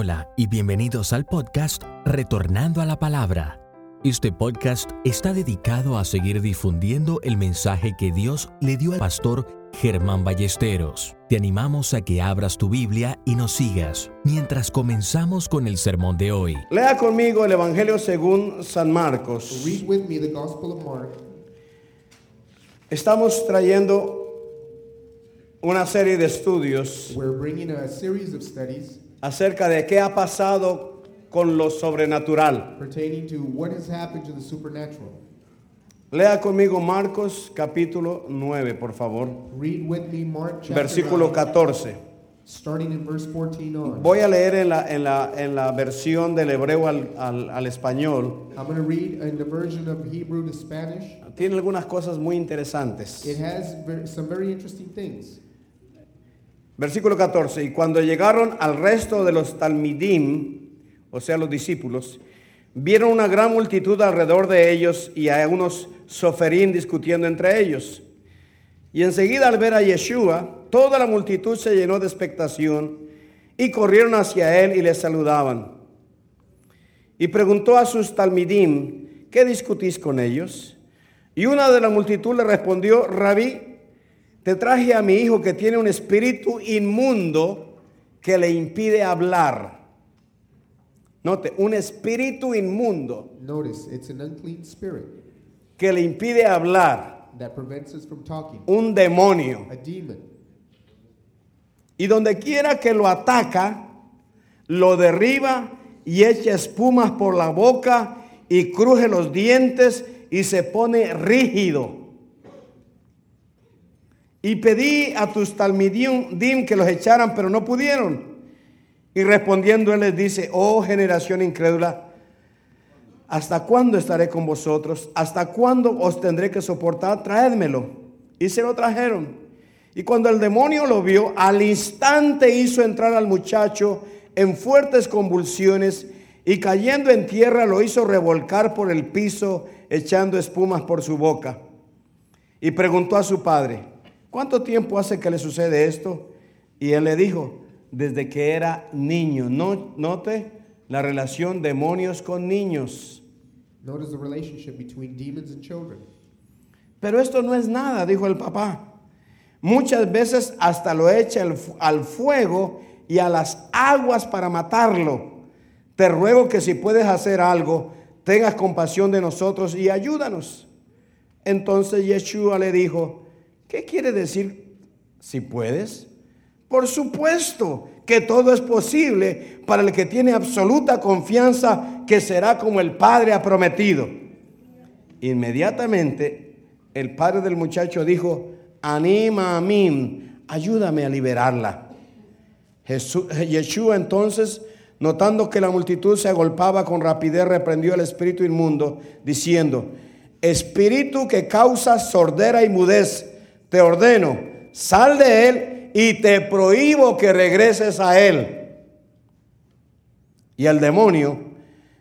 Hola y bienvenidos al podcast Retornando a la Palabra. Este podcast está dedicado a seguir difundiendo el mensaje que Dios le dio al pastor Germán Ballesteros. Te animamos a que abras tu Biblia y nos sigas mientras comenzamos con el sermón de hoy. Lea conmigo el Evangelio según San Marcos. Read with me the Gospel of Mark. Estamos trayendo una serie de estudios We're bringing a series of studies acerca de qué ha pasado con lo sobrenatural. pertaining to what has happened to the supernatural. Lea conmigo Marcos capítulo 9, por favor, Read with me Mark chapter versículo 9, 14. starting in verse 14 on. Voy a leer en la, en la, en la versión del hebreo al, al- al español. I'm going to read in the version of Hebrew to Spanish. Tiene algunas cosas muy interesantes. It has ver- some very interesting things. Versículo 14. Y cuando llegaron al resto de los talmidim, o sea, los discípulos, vieron una gran multitud alrededor de ellos y a unos soferín discutiendo entre ellos. Y enseguida al ver a Yeshua, toda la multitud se llenó de expectación y corrieron hacia él y le saludaban. Y preguntó a sus talmidim, ¿qué discutís con ellos? Y una de la multitud le respondió, Rabí, te traje a mi hijo que tiene un espíritu inmundo que le impide hablar. Note, un espíritu inmundo Notice, it's an unclean spirit que le impide hablar. that prevents us from talking. Un demonio. A demon. Y donde quiera que lo ataca, lo derriba y echa espumas por la boca y cruje los dientes y se pone rígido. Y pedí a tus talmidim dim que los echaran, pero no pudieron. Y respondiendo él les dice, oh generación incrédula, ¿hasta cuándo estaré con vosotros? ¿Hasta cuándo os tendré que soportar? Traédmelo. Y se lo trajeron. Y cuando el demonio lo vio, al instante hizo entrar al muchacho en fuertes convulsiones y cayendo en tierra lo hizo revolcar por el piso, echando espumas por su boca. Y preguntó a su padre, ¿cuánto tiempo hace que le sucede esto? Y él le dijo, desde que era niño. No, note la relación demonios con niños. Notice the relationship between demons and children. Pero esto no es nada, dijo el papá. Muchas veces hasta lo echa al fu- al fuego y a las aguas para matarlo. Te ruego que si puedes hacer algo, tengas compasión de nosotros y ayúdanos. Entonces Yeshua le dijo, ¿qué quiere decir si puedes? Por supuesto que todo es posible para el que tiene absoluta confianza que será como el Padre ha prometido. Inmediatamente el padre del muchacho dijo, anima a mí, ayúdame a liberarla. Jesús, Yeshua entonces, notando que la multitud se agolpaba con rapidez, reprendió al espíritu inmundo, diciendo, espíritu que causa sordera y mudez, te ordeno, sal de él y te prohíbo que regreses a él. Y el demonio,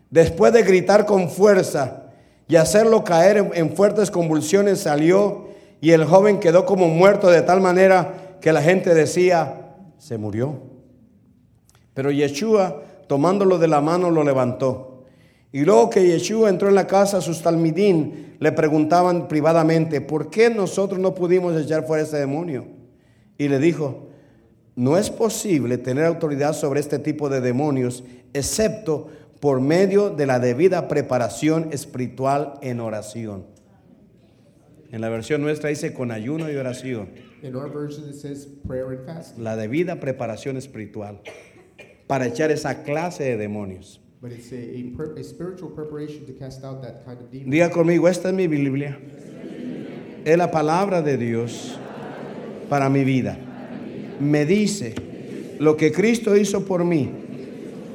después de gritar con fuerza y hacerlo caer en, fuertes convulsiones, salió y el joven quedó como muerto de tal manera que la gente decía, se murió. Pero Yeshua, tomándolo de la mano, lo levantó. Y luego que Yeshua entró en la casa, sus talmidín le preguntaban privadamente, ¿por qué nosotros no pudimos echar fuera ese demonio? Y le dijo, no es posible tener autoridad sobre este tipo de demonios, excepto por medio de la debida preparación espiritual en oración. En la versión nuestra dice con ayuno y oración, In our version, it says prayer and fasting. la debida preparación espiritual para echar esa clase de demonios. But it's a, a, a spiritual preparation to cast out that kind of demon. Diga conmigo, esta es mi Biblia. Es la palabra de Dios para mi vida. Me dice lo que Cristo hizo por mí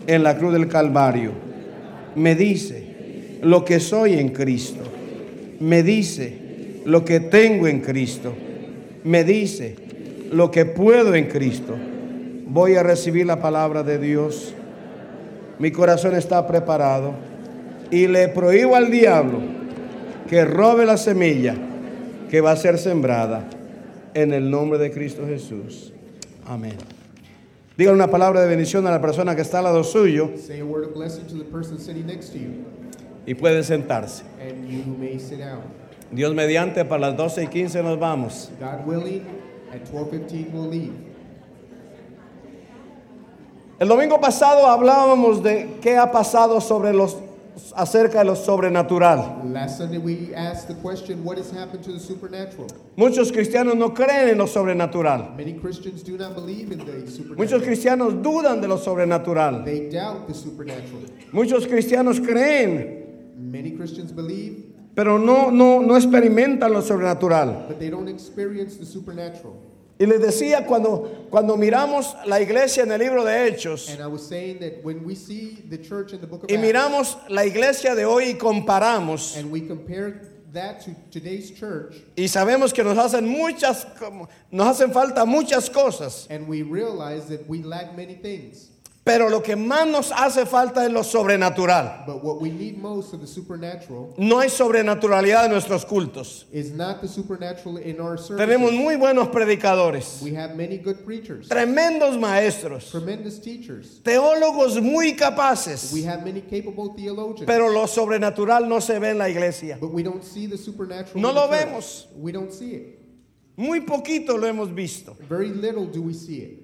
en la cruz del Calvario. Me dice lo que soy en Cristo. Me dice lo que tengo en Cristo. Me dice lo que puedo en Cristo. Voy a recibir la palabra de Dios. Mi corazón está preparado. Y le prohíbo al diablo que robe la semilla que va a ser sembrada en el nombre de Cristo Jesús. Amén. Diga una palabra de bendición a la persona que está al lado suyo Say a word of blessing to the person sitting next to you, y puede sentarse. and you may sit down. Dios mediante, para las 12 y 15 nos vamos. God willing, at 12:15 we'll leave. El domingo pasado hablábamos de qué ha pasado sobre los acerca de lo sobrenatural. Last Sunday we asked the question, what has happened to the supernatural? Muchos cristianos no creen en lo sobrenatural. Many Christians do not believe in the Muchos cristianos dudan de lo sobrenatural. They doubt the supernatural. Muchos cristianos creen, Many Christians believe, pero no, no, no experimentan lo sobrenatural. Y les decía cuando, cuando miramos la iglesia en el libro de Hechos y miramos la iglesia de hoy y comparamos and we compare that to today's church, y sabemos que nos hacen muchas, nos hacen falta muchas cosas, and we realize that we lack many things. Pero lo que más nos hace falta es lo sobrenatural. But what we need most of the supernatural No hay sobrenaturalidad en nuestros cultos. is not the supernatural in our Tenemos services. muy buenos predicadores, We have many good preachers, tremendos maestros, tremendous teachers. teólogos muy capaces, We have many capable theologians. pero lo sobrenatural no se ve en la iglesia. but we don't see the supernatural. No in the lo church. vemos. We don't see it. Muy poquito lo hemos visto. Very little do we see it.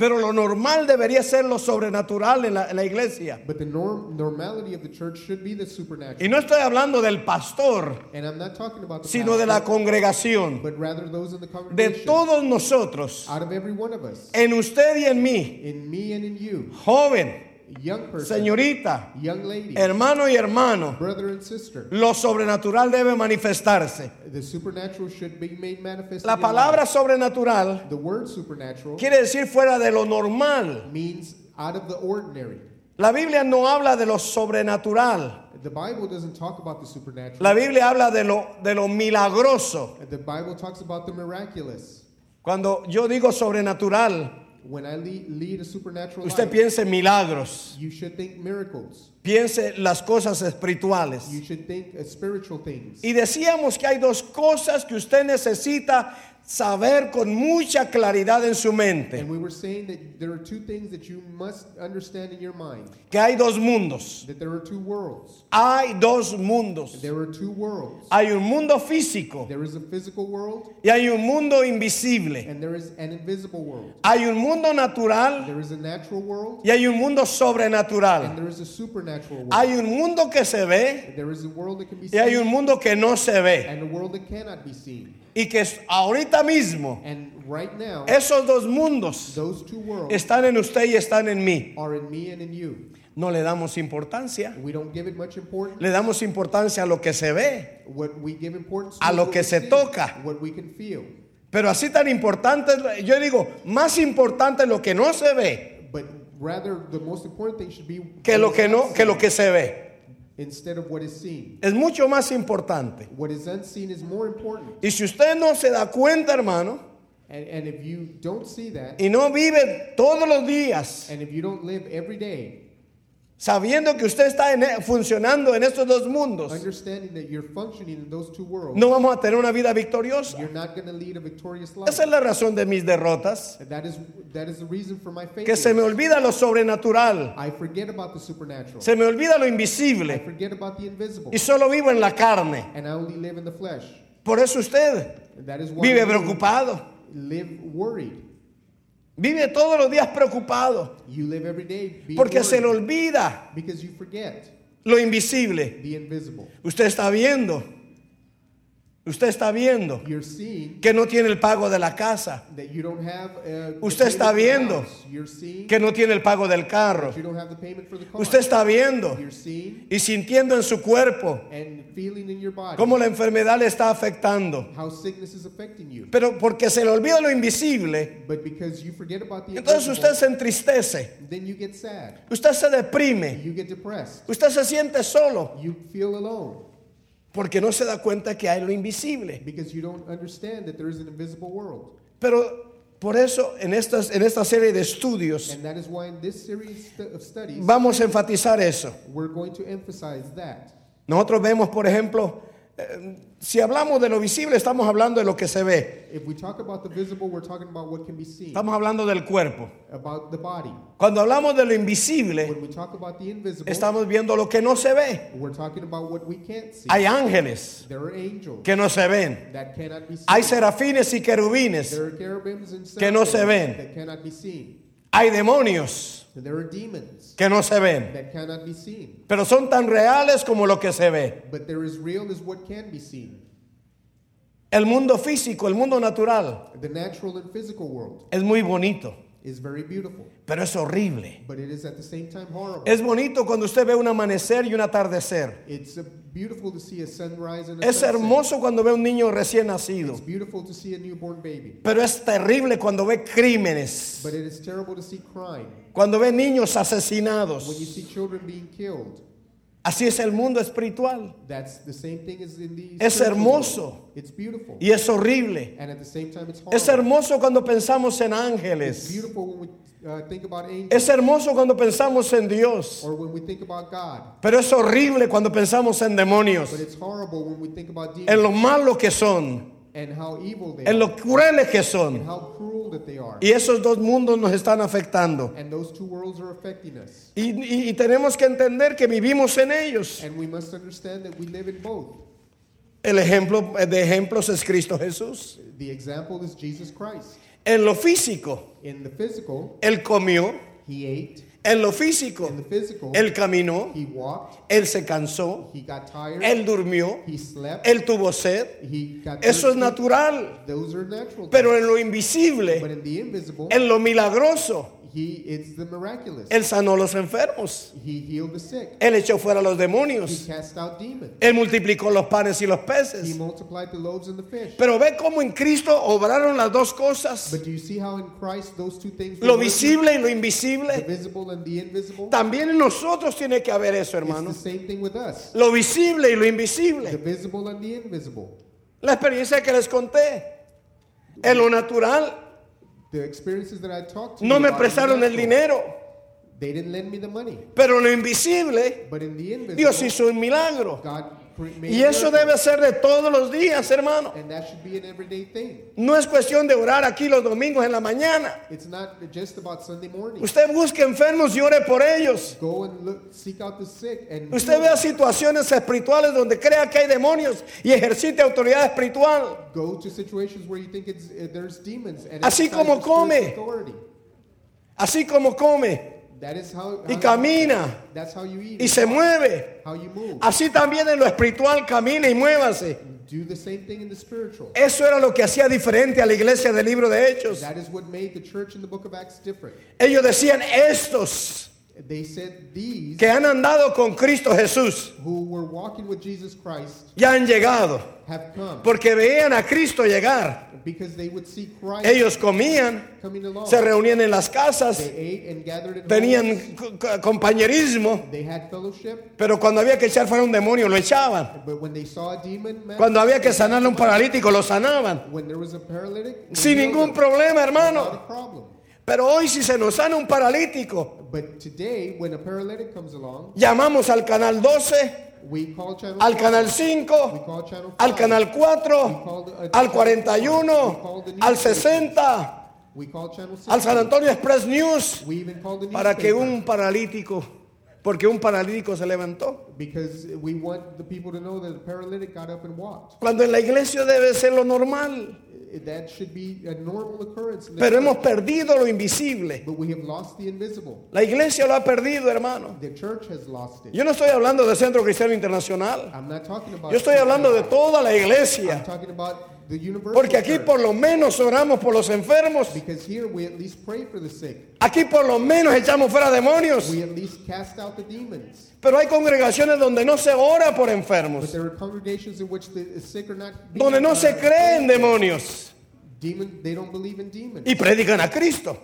Pero lo normal debería ser lo sobrenatural en la, en la iglesia. But the norm, normality of the church should be the Y supernatural. no estoy hablando del pastor, And I'm not talking about the sino de la congregación, but rather those in the de congregation. todos nosotros, out of every one of us. en usted y en mí, In me and in you. joven, Young person. señorita, Young lady. hermano y hermano, brother and sister. lo sobrenatural debe manifestarse. The supernatural should be made manifest. La palabra sobrenatural The word supernatural quiere decir fuera de lo normal. means out of the ordinary. La Biblia no habla de lo sobrenatural. The Bible doesn't talk about the supernatural. La Biblia habla de lo, de lo milagroso. the Bible talks about the miraculous. Cuando yo digo sobrenatural, When I lead, lead a supernatural usted life, piense en milagros, you should think miracles. piense las cosas espirituales. You should think uh, spiritual things. Y decíamos que hay dos cosas que usted necesita saber con mucha claridad en su mente. And we were saying that there are two things that you must understand in your mind. Que hay dos mundos. That there are two worlds. Hay dos mundos. There are two worlds. Hay un mundo físico There is a physical world y hay un mundo invisible. and there is an invisible world. Hay un mundo natural There is a natural world y hay un mundo and sobrenatural. there is a supernatural world. Hay un mundo que se ve There is a world that can be y hay seen un mundo que no se ve. and a world that cannot be seen. Y que ahorita mismo And right now, esos dos mundos those two worlds están en usted y están en mí. are in me and in you. No le damos importancia. We don't give it much importance. Le damos importancia a lo que se ve. What we give importance to A lo que se toca. what we can feel. Pero así tan importante, yo digo, más importante lo que no se ve But rather, the most important thing should be que lo que no, que lo que se ve. Instead of what is seen. Es mucho más importante. What is unseen is more important. Y si usted no se da cuenta, hermano, And, and if you don't see that, y no vive todos los días and if you don't live every day sabiendo que usted está en- e, funcionando en estos dos mundos, worlds, no vamos a tener una vida victoriosa. you're not going to lead a victorious life. Esa es la razón de mis derrotas, that is that is the reason for my faith. que se me olvida lo sobrenatural, I forget about the supernatural. se me olvida lo I invisible forget about the invisible. y solo vivo en la carne. And I only live in the flesh. Por eso usted vive preocupado, live worried. Vive todos los días preocupado, You live every day porque se le olvida because you forget lo invisible. the invisible. Usted está viendo, usted está viendo que no tiene el pago de la casa, uh, Usted está viendo que no tiene el pago del carro. Usted está viendo y sintiendo en su cuerpo cómo la enfermedad le está afectando. Pero porque se le olvida lo invisible, entonces usted se entristece, usted se deprime, usted se siente solo porque no se da cuenta que hay lo invisible. because you don't understand that there is an invisible world. Pero por eso en, estas, en esta serie de estudios And that is why in this series of studies, vamos a enfatizar eso. we're going to emphasize that. Nosotros vemos, por ejemplo, Si hablamos de lo visible, estamos hablando de lo que se ve. Visible, Estamos hablando del cuerpo. Cuando hablamos de lo invisible, estamos viendo lo que no se ve. Hay ángeles que no se ven. Hay serafines y querubines. Que no se ven. Hay demonios there are demons que no se ven. that cannot be seen. Pero son tan reales como lo que se ve. But there is real as what can be seen. El mundo físico, el mundo natural, The natural and physical world es muy bonito, is very beautiful, pero es horrible. but it is at the same time horrible. Es bonito cuando usted ve un amanecer y un atardecer. It's uh, beautiful to see a sunrise and a Es sunset. hermoso cuando ve un niño recién nacido. It's beautiful to see a newborn baby. Pero es terrible cuando ve crímenes, But it is terrible to see crime. cuando ve niños When you asesinados. see children being killed, Así es el mundo espiritual. that's the same thing as in the Es hermoso. world. It's beautiful. Y es horrible. And at the same time, it's horrible. Es hermoso cuando pensamos en It's ángeles. beautiful when we uh, think about angels Es hermoso cuando pensamos en Dios. or when we think about God. Pero es horrible cuando pensamos en demonios, But it's horrible when we think about demons en lo malo que son, and how evil they en lo crueles que and son. how cruel that they are. Y esos dos mundos nos están afectando. And those two worlds are affecting us. Y, y- y tenemos que entender que vivimos en ellos. And we must understand that we live in both. El ejemplo de ejemplos es Cristo Jesús. The example is Jesus Christ. En lo físico, In the physical, Él comió. he ate. En lo físico, In the physical, Él caminó. he walked. Él se cansó. He got tired. Él durmió. he slept. Él tuvo sed. he got Eso es natural. Those are natural. Pero en lo but invisible, in the invisible, en lo milagroso, he it's the miraculous. Él sanó a los enfermos. he healed the sick. Él echó fuera a los He demonios. cast out demons. Él multiplicó los panes y los He peces. multiplied the loaves and the fish. Pero ve cómo en Cristo obraron las dos cosas. But do you see how in Christ those two things Lo visible y lo the invisible. visible and the invisible? También en nosotros tiene que haber eso, It's hermano. the same thing with us. Lo visible y lo The invisible. visible and the invisible. La experiencia que les conté. En lo natural The experiences that I talked to no me prestaron el dinero. They didn't lend me the money. Pero en lo invisible, But in the invisible, Dios hizo un milagro. God Y eso debe ser de todos los días, hermano. And that should be an everyday thing. No es cuestión de orar aquí los domingos en la mañana. It's not just about Sunday morning. Usted busque enfermos y ore por ellos. Go and look, seek out the sick and Usted vea situaciones espirituales donde crea que hay demonios y ejercite autoridad espiritual. Go to situations where you think it's, there's demons and Así como come. authority. Así como come That is how, y how camina That's how you eat. y se mueve. How you move. Así también en lo espiritual camine y muévase. Do the same thing in the spiritual. Eso era lo que hacía diferente a la iglesia del libro de Hechos. That is what made the church in the book of Acts different. Ellos decían, estos They said these que han andado con Cristo Jesús who were walking with Jesus Christ ya han llegado. have come Porque veían a Cristo llegar. because they would see Christ Ellos comían, coming along. se reunían en las casas, They ate and gathered at homes. tenían co- co- compañerismo, They had fellowship, pero cuando había que echar fuera un demonio lo echaban. but when they saw a demon, man, Cuando había que sanarle a un paralítico lo sanaban. when there was a paralytic, Sin ningún them. problema, hermano. Pero hoy si se nos sana un paralítico, But today, when a paralytic comes along, llamamos al canal 12, we call channel al 5, canal we 5, call channel al 5, canal 4, al 41, al 60, we call channel 6, al San Antonio Express News, we even call the para que un paralítico, porque un paralítico se levantó. because we want the people to know that the paralytic got up and walked. Cuando en la iglesia debe ser lo normal, That should be a normal occurrence. in the pero hemos perdido lo invisible. But we have lost the invisible. La iglesia lo ha perdido, hermano. The church has lost it. Yo no estoy hablando del Centro Cristiano Internacional. I'm not talking about. Yo estoy hablando de toda la I'm iglesia. talking about. Porque aquí por lo menos oramos por los enfermos. Aquí por lo menos echamos fuera demonios. Pero hay congregaciones donde no se ora por enfermos. Donde no se creen demonios. Y predican a Cristo.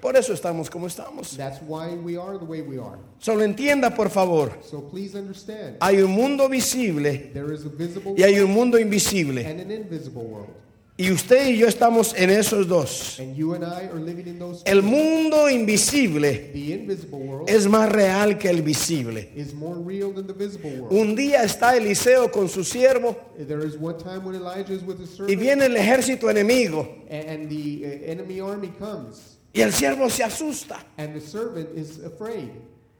Por eso estamos como estamos. That's why we are the way we are. Solo entienda, por favor. So please understand. Hay un mundo visible There is a visible y hay un mundo invisible. and an invisible world. Y usted y yo estamos en esos dos. And you and I are living in those El mundo invisible The invisible world es más real que el visible. is more real than the visible world. Un día está Eliseo con su siervo There is one time when Elijah is with his y viene el ejército enemigo and, and the uh, enemy army comes y el siervo se asusta. and the servant is afraid.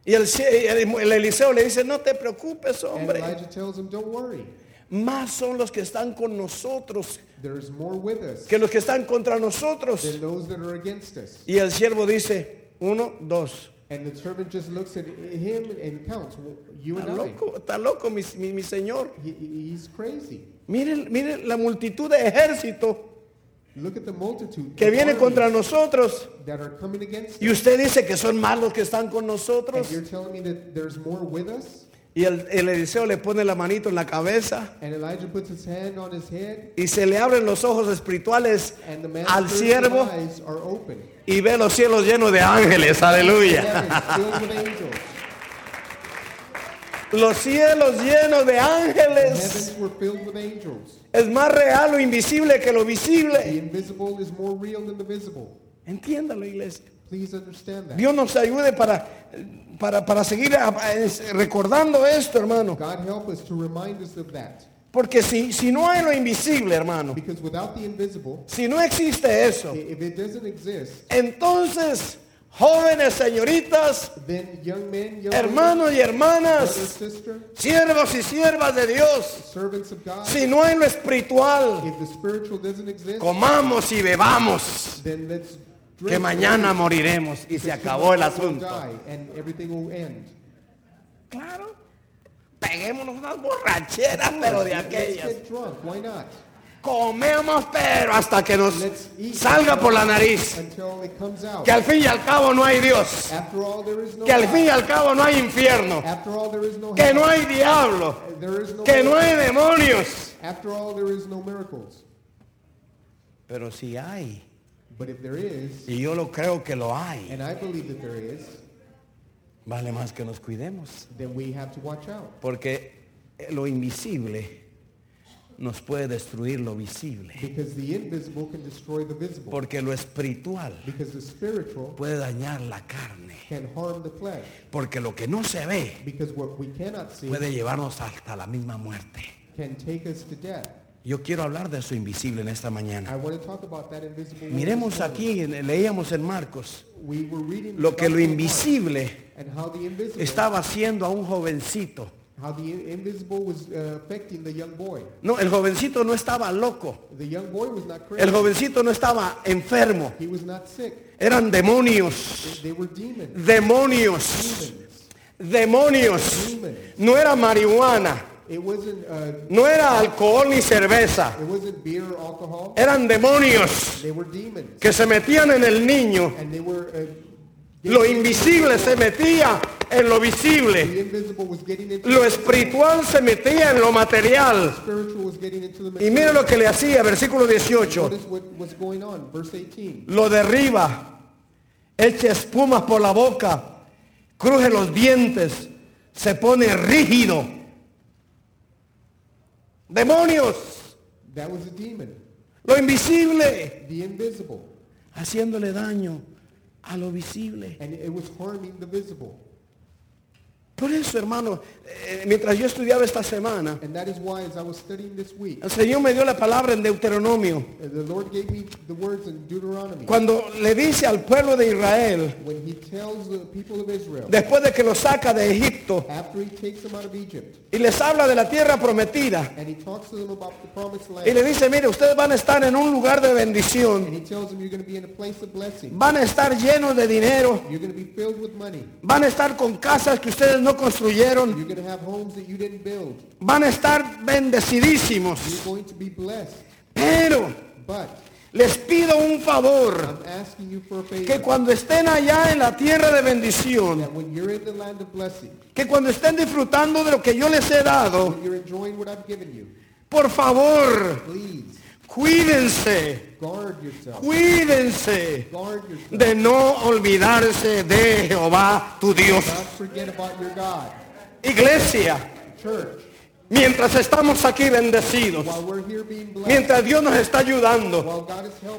Y el, el- el Eliseo le dice, no te preocupes, And hombre. Elijah tells him, don't worry. Más son los que están con nosotros There's more with us que los que están contra nosotros. than those that are against us. Y el siervo dice, uno, dos. And the servant just looks at him and counts. "Well, You Está loco, está loco mi, mi- mi señor. He, he- he's crazy. Miren, miren la multitud de ejército Look at the multitude que viene contra nosotros. Y us. usted dice que son malos que están con nosotros. you're telling me that there's more with us? Y el, el Eliseo le pone la manito en la cabeza And Elijah puts his hand on his head y se le abren los ojos espirituales al siervo y ve los cielos llenos de ángeles. Aleluya. Los cielos llenos de ángeles. Es más real lo invisible que lo The visible. invisible is more real than the visible. Entiéndalo, iglesia. Please understand that. Dios nos ayude para, para, para seguir a- a- es- recordando esto, hermano. God help us to remind us of that. Porque si, si no hay lo invisible, hermano, Because without the invisible, si no existe eso, if it doesn't exist, entonces, jóvenes, señoritas, then young men, young hermanos y hermanas, siervos y siervas de Dios, si no hay lo espiritual, exist, comamos y bebamos, que mañana moriremos y se acabó el asunto. Claro, peguémonos unas borracheras, pero de aquellas. Comemos, pero hasta que nos salga por la nariz. Que al fin y al cabo no hay Dios. Que al fin y al cabo no hay infierno. Que no hay diablo. Que no hay demonios. Pero si hay, But if there is, y yo lo creo que lo hay, and I believe that there is, vale más que nos cuidemos. then we have to watch out. Porque lo invisible nos puede destruir lo visible. Porque lo espiritual puede dañar la carne. Porque lo que no se ve puede llevarnos hasta la misma muerte. Yo quiero hablar de eso invisible en esta mañana. Miremos aquí, leíamos en Marcos, lo que lo invisible estaba haciendo a un jovencito. How the in- invisible was uh, affecting the young boy. No, el jovencito no estaba loco. The young boy was not El crazy. jovencito no estaba enfermo. He was not sick. Eran demonios. They, they were demons. Demonios. Demons. Demonios. Demons. No era marihuana. It wasn't uh, No era alcohol ni cerveza. it wasn't beer or alcohol. Eran demonios They were demons. que se metían en el niño. And they were uh, Lo invisible se metía en lo visible. Lo espiritual se metía en lo material. Y mire material. lo que le hacía, versículo 18. Notice what was going on. Verse 18. Lo derriba, echa espumas por la boca, cruje los dientes, se pone rígido. Demonios, That was a demon. lo invisible, The invisible. haciéndole daño a lo visible. And it was harming the visible. Por eso, hermano, eh, mientras yo estudiaba esta semana, And that is why as I was studying this week, el Señor me dio la palabra en Deuteronomio, the Lord gave me the words in Deuteronomy. cuando le dice al pueblo de Israel, When he tells the people of Israel, después de que lo saca de Egipto, after he takes them out of Egypt, y les habla de la tierra prometida, and he talks to them about the promised y le dice, mire, ustedes van a estar en un lugar de bendición, and he tells them you're going to be in a place of blessing. van a estar llenos de dinero, You're going to be filled with money. van a estar con casas que ustedes no construyeron, You're going to have homes that you didn't build. van a estar bendecidísimos. You're going to be blessed. Pero But les pido un favor, I'm asking you for a que cuando estén allá en la tierra de bendición, That when you're in the land of blessing, que cuando estén disfrutando de lo que yo les he dado, when you're enjoying what I've given you, por favor, please cuídense. Cuídense de no olvidarse de Jehová tu Dios. Iglesia, Mientras estamos aquí bendecidos. Mientras Dios nos está ayudando.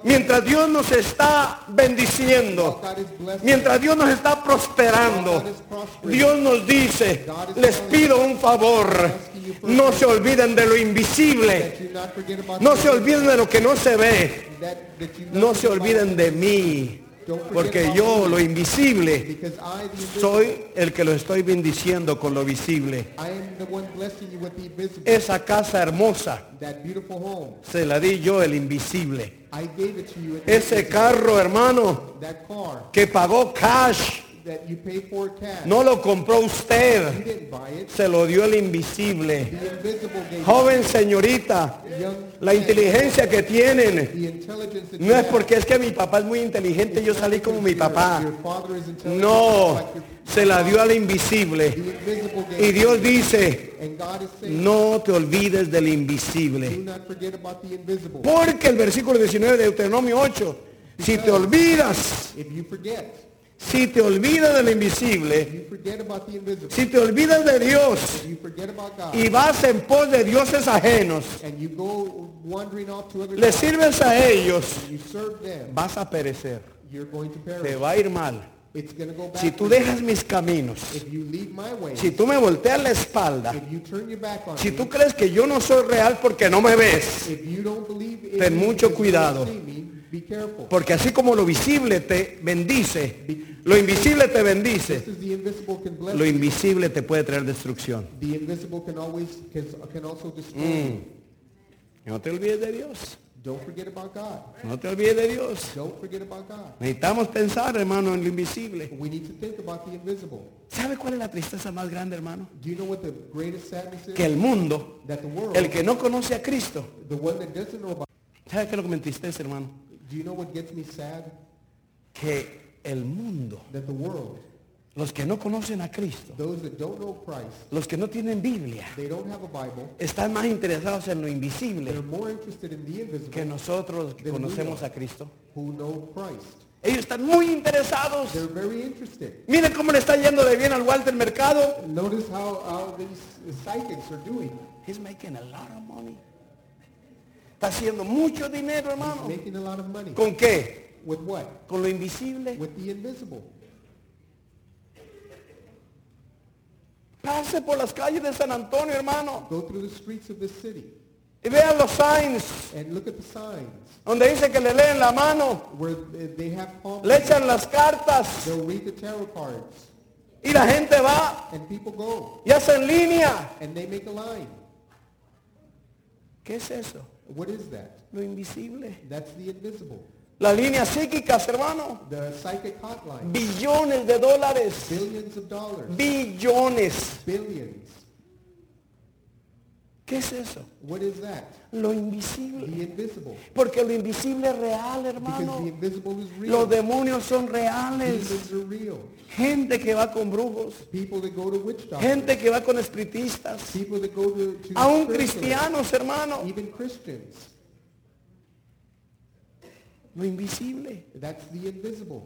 Mientras Dios nos está bendiciendo. Mientras Dios nos está prosperando. Dios nos dice, les pido un favor. No se olviden de lo invisible. No se olviden de lo que no se ve. No se olviden de mí. Porque yo, lo invisible, soy el que lo estoy bendiciendo con lo visible. Esa casa hermosa se la di yo el invisible. Ese carro, hermano, que pagó cash, that you paid for cash. no lo compró You usted, didn't buy it. se lo dio el invisible. The invisible gave Joven señorita. Young la man, inteligencia que tienen the intelligence that no es have. porque es que mi papá es muy inteligente, yo salí como mi papá. Your father is intelligent, No, like your- se la dio al invisible. The invisible gave Y. Dios dice, And God is saying, no te olvides del do invisible. not forget about the invisible. Porque el versículo 19 de Deuteronomio 8, si te olvidas, If you forget, si te olvidas del invisible, si te olvidas de Dios y vas en pos de dioses ajenos, le sirves a ellos, vas a perecer. Te va a ir mal. Si tú dejas mis caminos, si tú me volteas la espalda, si tú crees que yo no soy real porque no me ves, Ten mucho cuidado. Porque así como lo visible te bendice, lo invisible te bendice, lo invisible te puede traer destrucción. Mm. No te olvides de Dios. Don't forget about God. No te olvides de Dios. Don't forget about God. Necesitamos pensar, hermano, en lo invisible. We need to think about the invisible. ¿Sabe cuál es la tristeza más grande, hermano? Do you know what the greatest sadness is? Que el mundo, that the world, el que no conoce a Cristo, the one that doesn't know about, ¿sabe qué es lo que me entristece, hermano? Do you know what gets me sad? Que el mundo, That the world, los que no conocen a Cristo, those that don't know Christ, los que no tienen Biblia, they don't have a Bible, están más interesados en lo they're invisible more interested in the que invisible nosotros que conocemos a Cristo. who know Christ. Ellos están muy interesados. They're very interested. Miren cómo le está yendo de bien al Walter Mercado. Notice how, how these psychics are doing. He's making a lot of money. Está haciendo mucho dinero, hermano. Making a lot of money. ¿Con qué? With what? Con lo invisible. With the invisible. Pase por las calles de San Antonio, hermano. Go through the streets of this city Y vean los signs and look at the signs donde dice que le leen la mano, where they have le echan las cartas They'll read the tarot cards y la gente va and people go y hace en línea. and they make a line. ¿Qué es eso? What is that? Lo invisible. That's the invisible. Las líneas psíquicas, hermano. The psychic hotline. Billones de dólares. Billions of dollars. Billones. Billions. ¿Qué es eso? What is that? Lo invisible. The invisible. Porque lo invisible es real, Because the hermano. invisible is Los real. demonios son reales. Are real. Gente que va con brujos. People that go to witch. Gente que va con espiritistas. People that go to, to Aún cristianos, hermano. Even Christians. Lo invisible. That's the invisible.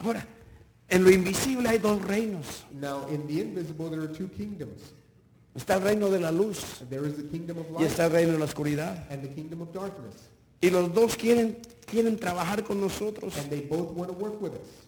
Ahora, en lo invisible hay dos reinos. Now, in the invisible, there are two kingdoms. Está el reino de la luz There is the kingdom of y está el reino de la oscuridad. Y los dos quieren, quieren trabajar con nosotros. And they both want to work with us.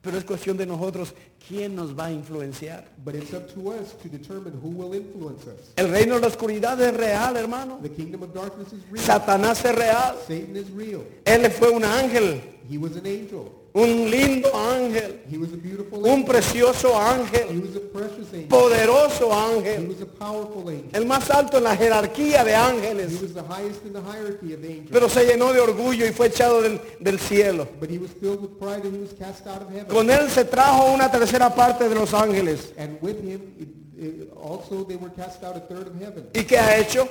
Pero es cuestión de nosotros quién nos va a influenciar. But it's up to us to determine who will influence us. El reino de la oscuridad es real, hermano. The kingdom of darkness is real. Satanás es real. Satan is real. Él fue un ángel, He was an angel. Un lindo ángel, He was a beautiful un precioso He ángel, was a precious angel. poderoso He ángel, was a powerful angel. el más alto en la jerarquía de He ángeles. was the highest in the hierarchy of angels. Pero se llenó de orgullo y fue echado del, del cielo. But he was filled with pride and he was cast out of heaven. Con él se trajo una tercera parte de los ángeles. And with him, it, it, also they were cast out a third of heaven. ¿Y qué ha hecho?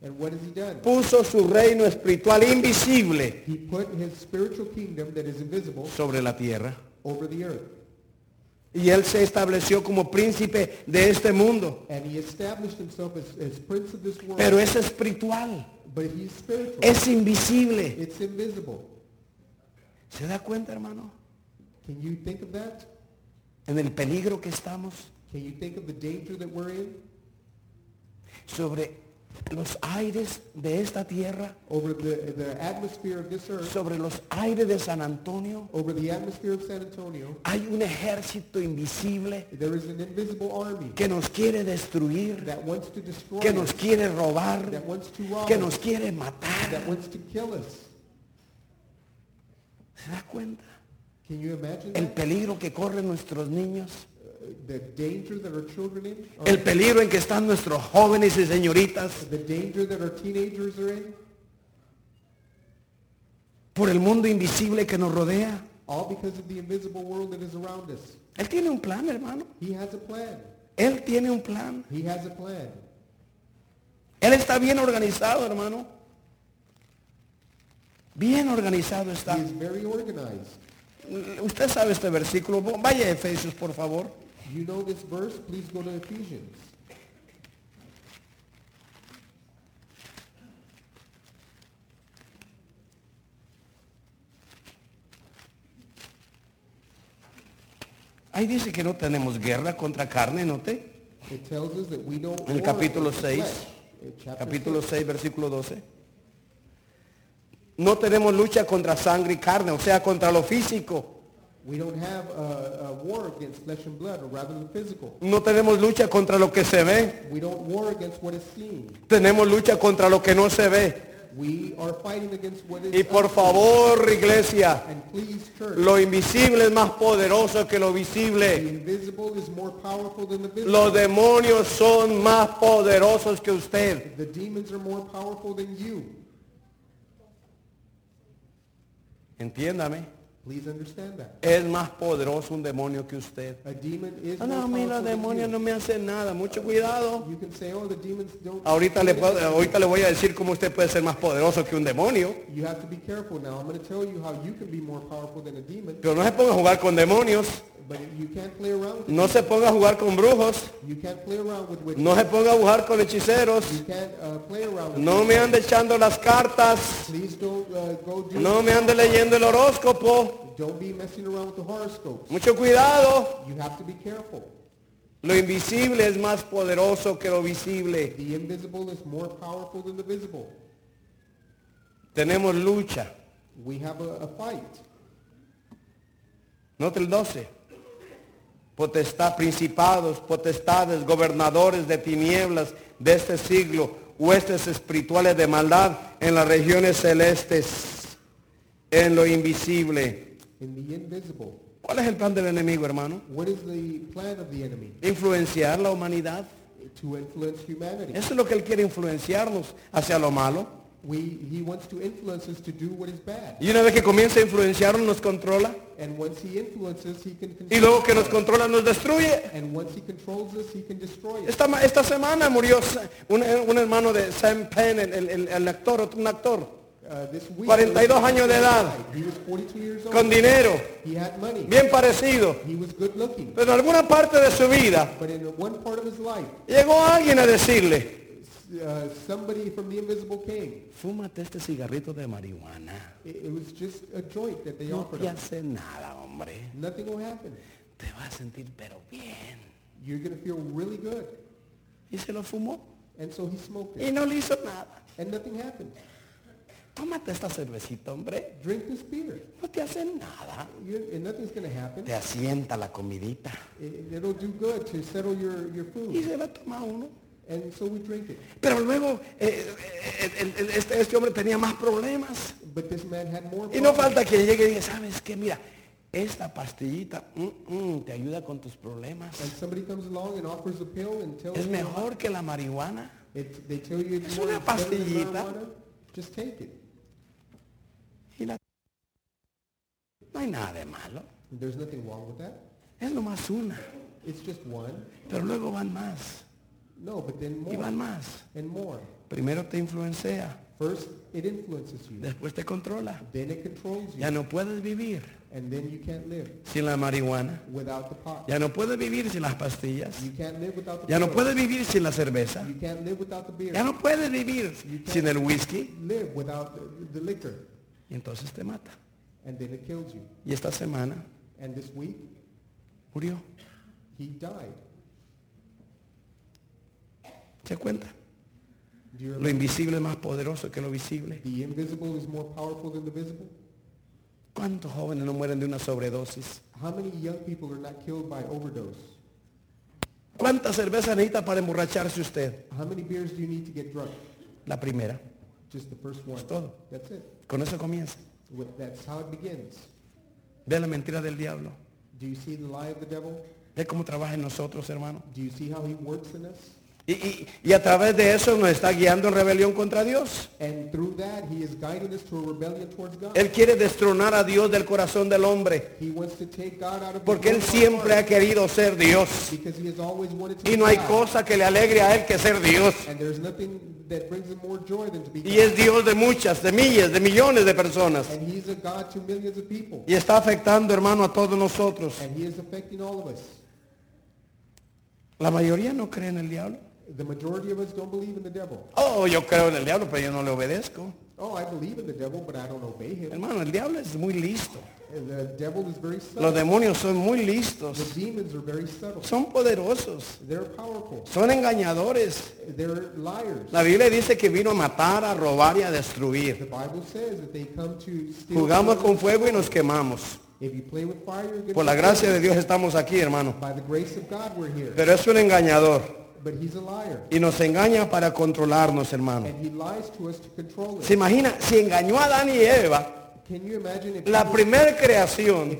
And what has he done? Puso su reino espiritual invisible He put his spiritual kingdom that is invisible sobre la tierra. over the earth. Y él se estableció como príncipe de este mundo. And he established himself as, as prince of this world. Pero es espiritual, es invisible. it's invisible. ¿Se da cuenta, hermano? Can you think of that? En el peligro que estamos. Can you think of the danger that we're in? Sobre los aires de esta tierra, Over the, the atmosphere of this earth, sobre los aires de San Antonio, over the atmosphere of San Antonio, hay un ejército invisible there is an invisible army que nos quiere destruir, that wants to destroy que nos quiere robar, that wants to rob que us, nos quiere matar. that wants to kill us. ¿Se da cuenta? Can you imagine El that? peligro que corren nuestros niños, the danger that our children in? el peligro en que están nuestros jóvenes y señoritas the danger that our teenagers are in? por el mundo invisible que nos rodea. All because of the invisible world that is around us. Él tiene un plan, hermano. He has a plan. Él tiene un plan. He has a plan. Él está bien organizado, hermano. Bien organizado está. He is very organized. Usted sabe este versículo. Vaya a Efesios, por favor. You know this verse? Please go to Ephesians. Ahí dice que no tenemos guerra contra carne, note. It tells us that we don't En el capítulo against the 6, flesh. In chapter capítulo 6, 6, versículo 12. No tenemos lucha contra sangre y carne, o sea, contra lo físico. No tenemos lucha contra lo que se ve. We don't war against what is seen. Tenemos lucha contra lo que no se ve. We are fighting against what is Y por favor, iglesia, And please, church, lo invisible es más poderoso que lo the visible. invisible is more powerful than the visible. Los demonios son más poderosos que usted. The demons are more powerful than you. Entiéndame. Please understand that. Es más poderoso un demonio que usted. A demon is Ah, no, me hacen nada. Mucho cuidado. You can say, oh, the demons don't. Ahorita le, puedo- ahorita le voy a decir cómo usted puede ser más poderoso que un demonio. You have to be careful now. I'm going to tell you how you can be more powerful than a demon, Pero no se ponga a jugar con demonios. but you can't play around with No se ponga a jugar con brujos. You can't play around with. No se ponga a jugar con hechiceros. You can't uh, play around with No me ande echando las cartas. Please don't uh, go do No me ande leyendo el horóscopo. Don't be messing around with the horoscopes. Mucho cuidado. You have to be careful. Lo invisible es más poderoso que lo visible. The invisible is more powerful than the visible. Tenemos lucha. We have a, a fight. Note el 12. Potestad, principados, potestades, gobernadores de tinieblas de este siglo, huestes espirituales de maldad en las regiones celestes, en lo invisible. In the invisible. ¿Cuál es el plan del enemigo, hermano? What is the plan of the enemy? Influenciar la humanidad. To influence humanity. Eso es lo que él quiere influenciarnos hacia lo malo. We, he wants to influence us to do what is bad. Y una vez que comienza a influenciarnos, nos controla. And once he influences, he can Y luego que nos us. controla, nos destruye. And once he controls us, he can destroy us. Esta, esta semana murió Sa- un, un hermano de Sam Penn, el, el- el actor, un actor, 42 años de edad. He was 42 years old. con dinero, He had money. bien parecido. Pero en alguna parte de su vida But in one part of his life, llegó alguien a decirle, uh, somebody from the invisible came. fúmate este cigarrito de marihuana. It, it was just a joint that they No offered te him. hace nada, hombre. Nothing will happen. Te vas a sentir pero bien. You're going to feel really good. Y se lo fumó. And so he smoked Y it. no le hizo nada. And nothing happened. Tómate esta cervecita, hombre. Drink this beer. No te hace nada. You, and nothing's to happen. Te asienta la comidita. It, it'll do good to settle your, your Y food. se la toma uno. And so we drink it. Pero luego eh, eh, el- este, este hombre tenía más problemas. But this man had more Y no problems. falta quien llegue y diga, ¿sabes qué? Mira, esta pastillita mm, mm, te ayuda con tus problemas. And comes along and offers a pill and tells Es you mejor que la marihuana. it, they tell you it's Es una pastillita. Just take it. Y la- No hay nada de malo. There's nothing wrong with that. Es nomás una. It's just one. Pero luego van más. No, but then Y van more más. and more. Primero te influencia. First, it influences you. Después te controla. Then it controls you. Ya no puedes vivir And then you can't live sin la marihuana. without the pot. Ya no puedes vivir sin las pastillas. You can't live without the Ya no puedes vivir sin la cerveza. You can't live without the beer. Ya no puedes vivir sin el whisky. live without the, the liquor. Y entonces te mata. And then it kills you. Y esta semana And this week, murió. he died. ¿Se cuenta? Lo invisible es más poderoso que lo visible. The invisible is more powerful than the visible. ¿Cuántos jóvenes no mueren de una sobredosis? How many young people are not killed by overdose? ¿Cuántas cervezas necesita para emborracharse usted? How many beers do you need to get drunk? La primera. Just the first one. todo. That's it. Con eso comienza. That's how it begins. Ve la mentira del diablo. Do you see the lie of the devil? Ve cómo trabaja en nosotros, hermano. Do you see how he works in us? Y, y- y a través de eso nos está guiando en rebelión contra Dios. And through that, he is guiding us to a rebellion towards God. Él quiere destronar a Dios del corazón del hombre. Porque Él siempre ha querido ser Dios. Y no hay cosa que le alegre a Él que ser Dios. Y es Dios de muchas, de miles, de millones de personas. Y está afectando, hermano, a todos nosotros. La mayoría no cree en el diablo. The majority of us don't believe in the devil. Oh, yo creo en el diablo, pero yo no le obedezco. Oh, I believe in the devil, but I don't obey him. Hermano, el diablo es muy listo. The devil is very subtle. Los demonios son muy listos. The demons are very subtle. Son poderosos. They're powerful. Son engañadores. They're liars. La Biblia dice que vino a matar, a robar y a The destruir. Bible says that they come to steal. Jugamos con fuego y nos quemamos. If you play with fire, you're Por la gracia de. Dios estamos aquí, hermano. By the grace of God, we're here. Pero es un engañador. But he's a liar. Y nos engaña para controlarnos, hermano. And he lies to us to control Se imagina, si engañó a Adán y Eva, Can you imagine if, la primera creación,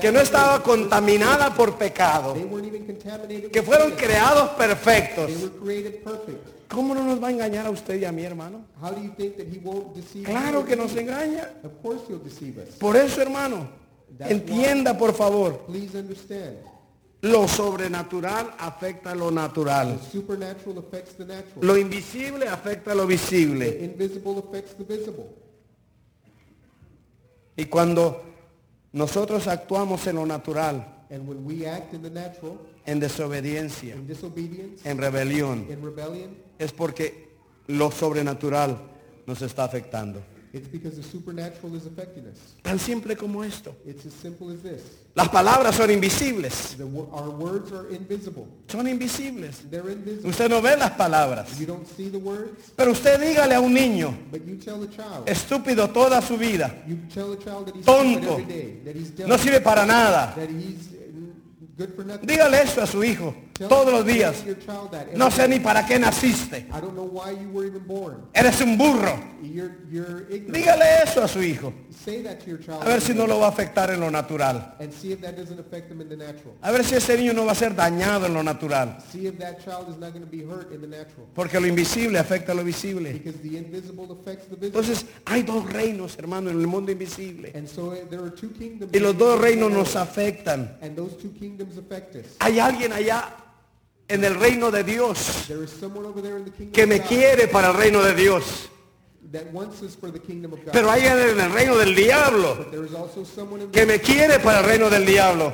que no estaba contaminada por pecado, que fueron creados perfectos. ¿cómo no nos va a engañar a usted y a mí, hermano? Claro que nos engaña. Por eso, hermano, entienda, por favor. Lo sobrenatural afecta a lo The natural. supernatural affects the natural. Lo invisible afecta a lo The visible. invisible affects the visible. Y cuando nosotros actuamos en lo natural, And when we act in the natural, en desobediencia, in disobedience, en rebelión, in rebellion, es porque lo sobrenatural nos está afectando. It's because the supernatural is affecting us. Tan simple como esto. It's as simple as this. Las palabras son invisibles. The, our words are invisible. Son invisibles. They're invisible. Usted no ve las palabras. You don't see the words, Pero usted dígale a un niño, but you tell the child. estúpido toda su vida, You tell the child that he's Tonto. stupid every day, that he's dumb, no sirve para nada. that he's uh, good for nothing. Dígale eso a su hijo todos los días. No sé ni para qué naciste. Eres un burro. Dígale eso a su hijo. A ver si no lo va a afectar en lo natural. A ver si ese niño no va a ser dañado en lo natural. Porque lo invisible afecta a lo visible. Entonces hay dos reinos, hermano, en el mundo invisible. Kingdoms. Y los dos reinos nos afectan. Hay alguien allá en el reino de Dios que me quiere para el reino de Dios. Pero hay alguien en el reino del diablo que me quiere para el reino del diablo.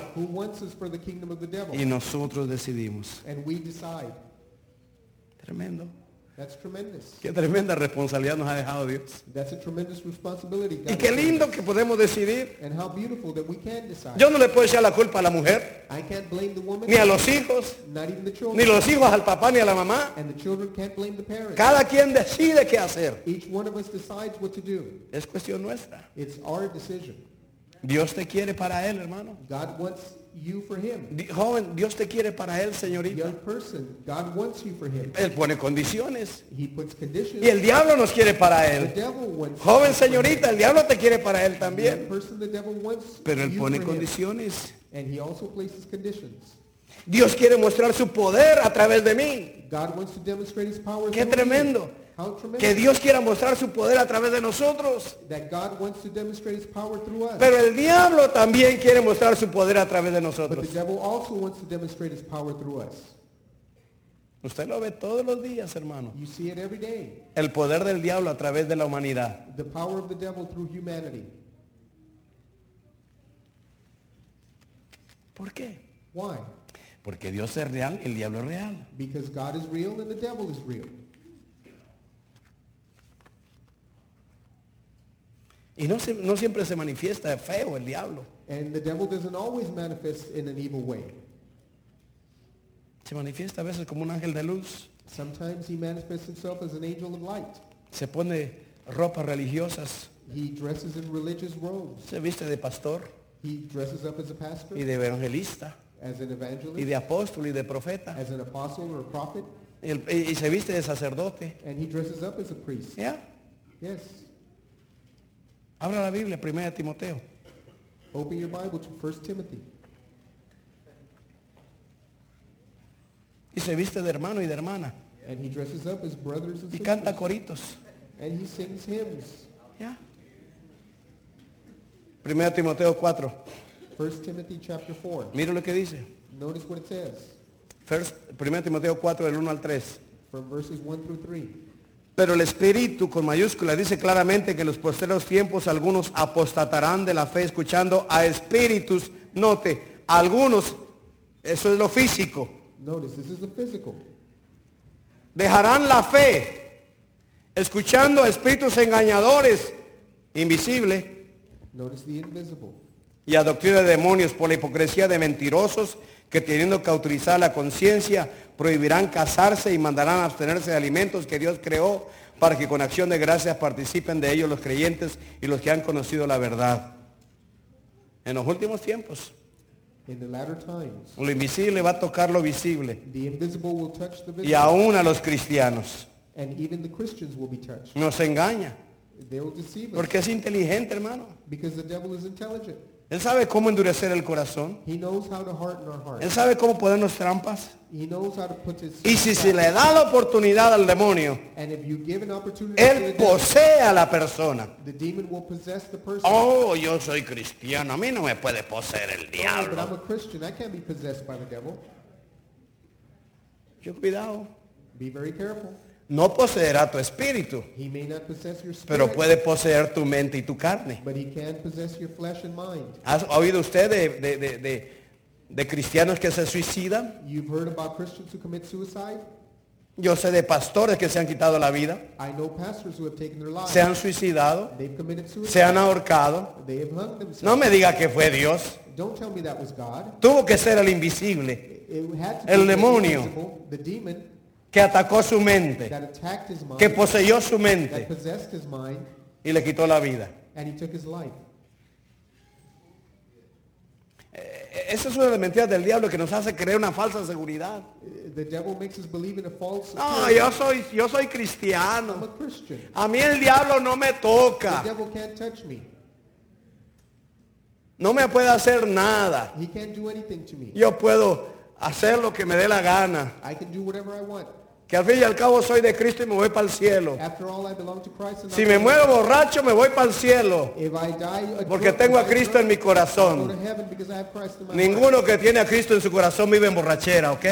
Y nosotros decidimos. Tremendo. That's tremendous. Qué tremenda responsabilidad nos ha dejado Dios. That's a tremendous responsibility. Y qué lindo que podemos decidir. And how beautiful that we can decide. Yo no le puedo echar la culpa a la mujer, I can't blame the woman, ni a los hijos, not even the children. ni los hijos al papá ni a la mamá. And the children can't blame the parents. Cada quien decide qué hacer. Each one of us decides what to do. Es cuestión nuestra. It's our decision. Dios te quiere para Él, hermano. God wants you for him. Di- Joven, Dios te quiere para Él, señorita. Young person, God wants you for him. Él pone condiciones. He puts conditions. Y el diablo nos quiere para The Él. devil wants Joven señorita, el diablo te quiere para Él Young también. person, the devil wants Pero Él you pone condiciones. And he also places conditions. Dios quiere mostrar su poder a través de mí. God wants to demonstrate his power Qué tremendo. Que Dios quiera mostrar su poder a través de nosotros. Pero el diablo también quiere mostrar su poder a través de nosotros. Usted lo ve todos los días, hermano. You see it every day. El poder del diablo a través de la humanidad. The power of the devil through humanity. ¿Por qué? Porque Dios es real y el diablo es real. Because God is real and the devil is real. Y no, se- no siempre se manifiesta feo el diablo. And the devil doesn't always manifest in an evil way. Se manifiesta a veces como un ángel de luz. Sometimes he manifests himself as an angel of light. Se pone ropas religiosas, He dresses in religious robes. se viste de pastor He dresses up as a pastor, y de evangelista as an y evangelist, de apóstol y de profeta as an apostle or a prophet, y, el- y- y se viste de sacerdote. and he dresses up as a priest. ¿Ya? Yes. Abra la Biblia, 1 Timoteo. Open your Bible to 1 Timothy. Y se viste de hermano y de hermana. And he dresses up as brothers and Y canta coritos. And he sings hymns. ¿Ya? 1 Timoteo 4. 1 Timothy chapter 4. Mira lo que dice. Notice what it says First, 1 Timoteo 4, del 1 al 3. from verses 1 through 3. Pero el Espíritu con mayúscula dice claramente que en los posteriores tiempos algunos apostatarán de la fe escuchando a espíritus. Note, algunos, eso es lo físico, Notice, this is the physical. dejarán la fe escuchando a espíritus engañadores, Notice the invisible. y a doctrina de demonios por la hipocresía de mentirosos que teniendo cauterizar la conciencia prohibirán casarse y mandarán abstenerse de alimentos que Dios creó para que con acción de gracias participen de ellos los creyentes y los que han conocido la verdad. En los últimos tiempos, In the latter times, lo invisible va a tocar lo visible the invisible will touch the y aún a los cristianos. and even the Christians will be touched. Nos engaña They will deceive us porque es inteligente, hermano. because the devil is intelligent. Él sabe cómo endurecer el corazón. He knows how to harden our Él hearts. sabe cómo ponernos trampas. He knows how to put his Y si se le da la oportunidad al demonio, and if you give an opportunity Él posee a la persona. the demon will possess the person. Oh, yo soy cristiano, a mí no me puede poseer el Oh, but I'm diablo. a Christian. I can't be possessed by the devil. Yo cuidado. Be very careful. No poseerá tu espíritu, He may not possess your spirit, pero puede poseer tu mente y tu carne. but he can possess your flesh and mind. ¿Has oído usted de, de- de- de- de cristianos que se suicidan? You've heard about Christians who commit suicide. Yo sé de pastores que se han quitado la vida, I know pastors who have taken their lives. se han suicidado, They've committed suicide. se han ahorcado. They have hung themselves. No me diga que fue Dios. Don't tell me that was God. Tuvo que ser el invisible It had to El be demonio. invisible, the demon que atacó su mente, that attacked his mind, que poseyó su that mente possessed his mind, y le quitó la vida. and he took his life. E- Esa es una de las mentiras del diablo que nos hace creer una falsa seguridad. The devil makes us believe in a false No, yo soy, yo soy I'm cristiano. a Christian. A mí el diablo no me The toca. devil can't touch me. No me puede hacer nada. He can't do anything to me. Yo puedo hacer lo que me dé la gana. I can do whatever I want. Que al fin y al cabo soy de Cristo y me voy para el cielo. Si me muero borracho, me voy para el cielo. Porque tengo a Cristo en mi corazón. Ninguno que tiene a Cristo en su corazón vive en borrachera, ¿ok?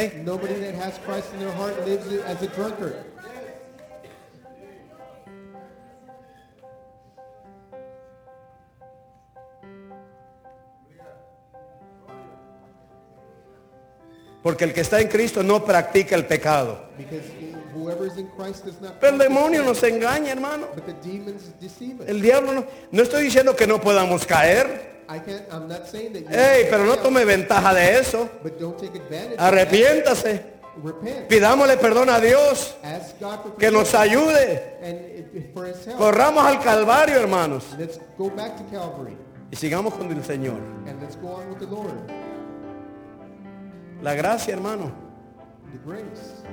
Porque el que está en Cristo no practica el pecado. Pero el demonio nos engaña, hermano. El diablo no. No estoy diciendo que no podamos caer. I can't, I'm not saying that you Ey, pero no tome ventaja de eso. Arrepiéntase. Pidámosle perdón a Dios. Que nos ayude. Corramos al Calvario, hermanos. Y sigamos con el Señor. La gracia, hermano, The grace.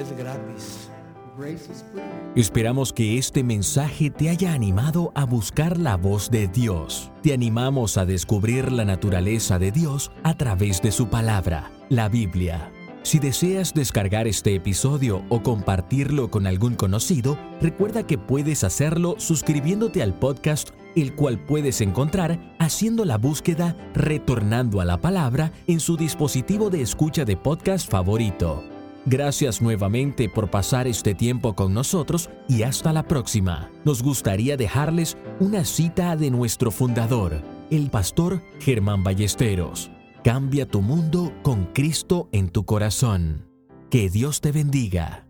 es gratis. Grace is free. Esperamos que este mensaje te haya animado a buscar la voz de Dios. Te animamos a descubrir la naturaleza de Dios a través de su palabra, la Biblia. Si deseas descargar este episodio o compartirlo con algún conocido, recuerda que puedes hacerlo suscribiéndote al podcast, el cual puedes encontrar haciendo la búsqueda Retornando a la Palabra en su dispositivo de escucha de podcast favorito. Gracias nuevamente por pasar este tiempo con nosotros y hasta la próxima. Nos gustaría dejarles una cita de nuestro fundador, el pastor Germán Ballesteros. Cambia tu mundo con Cristo en tu corazón. Que Dios te bendiga.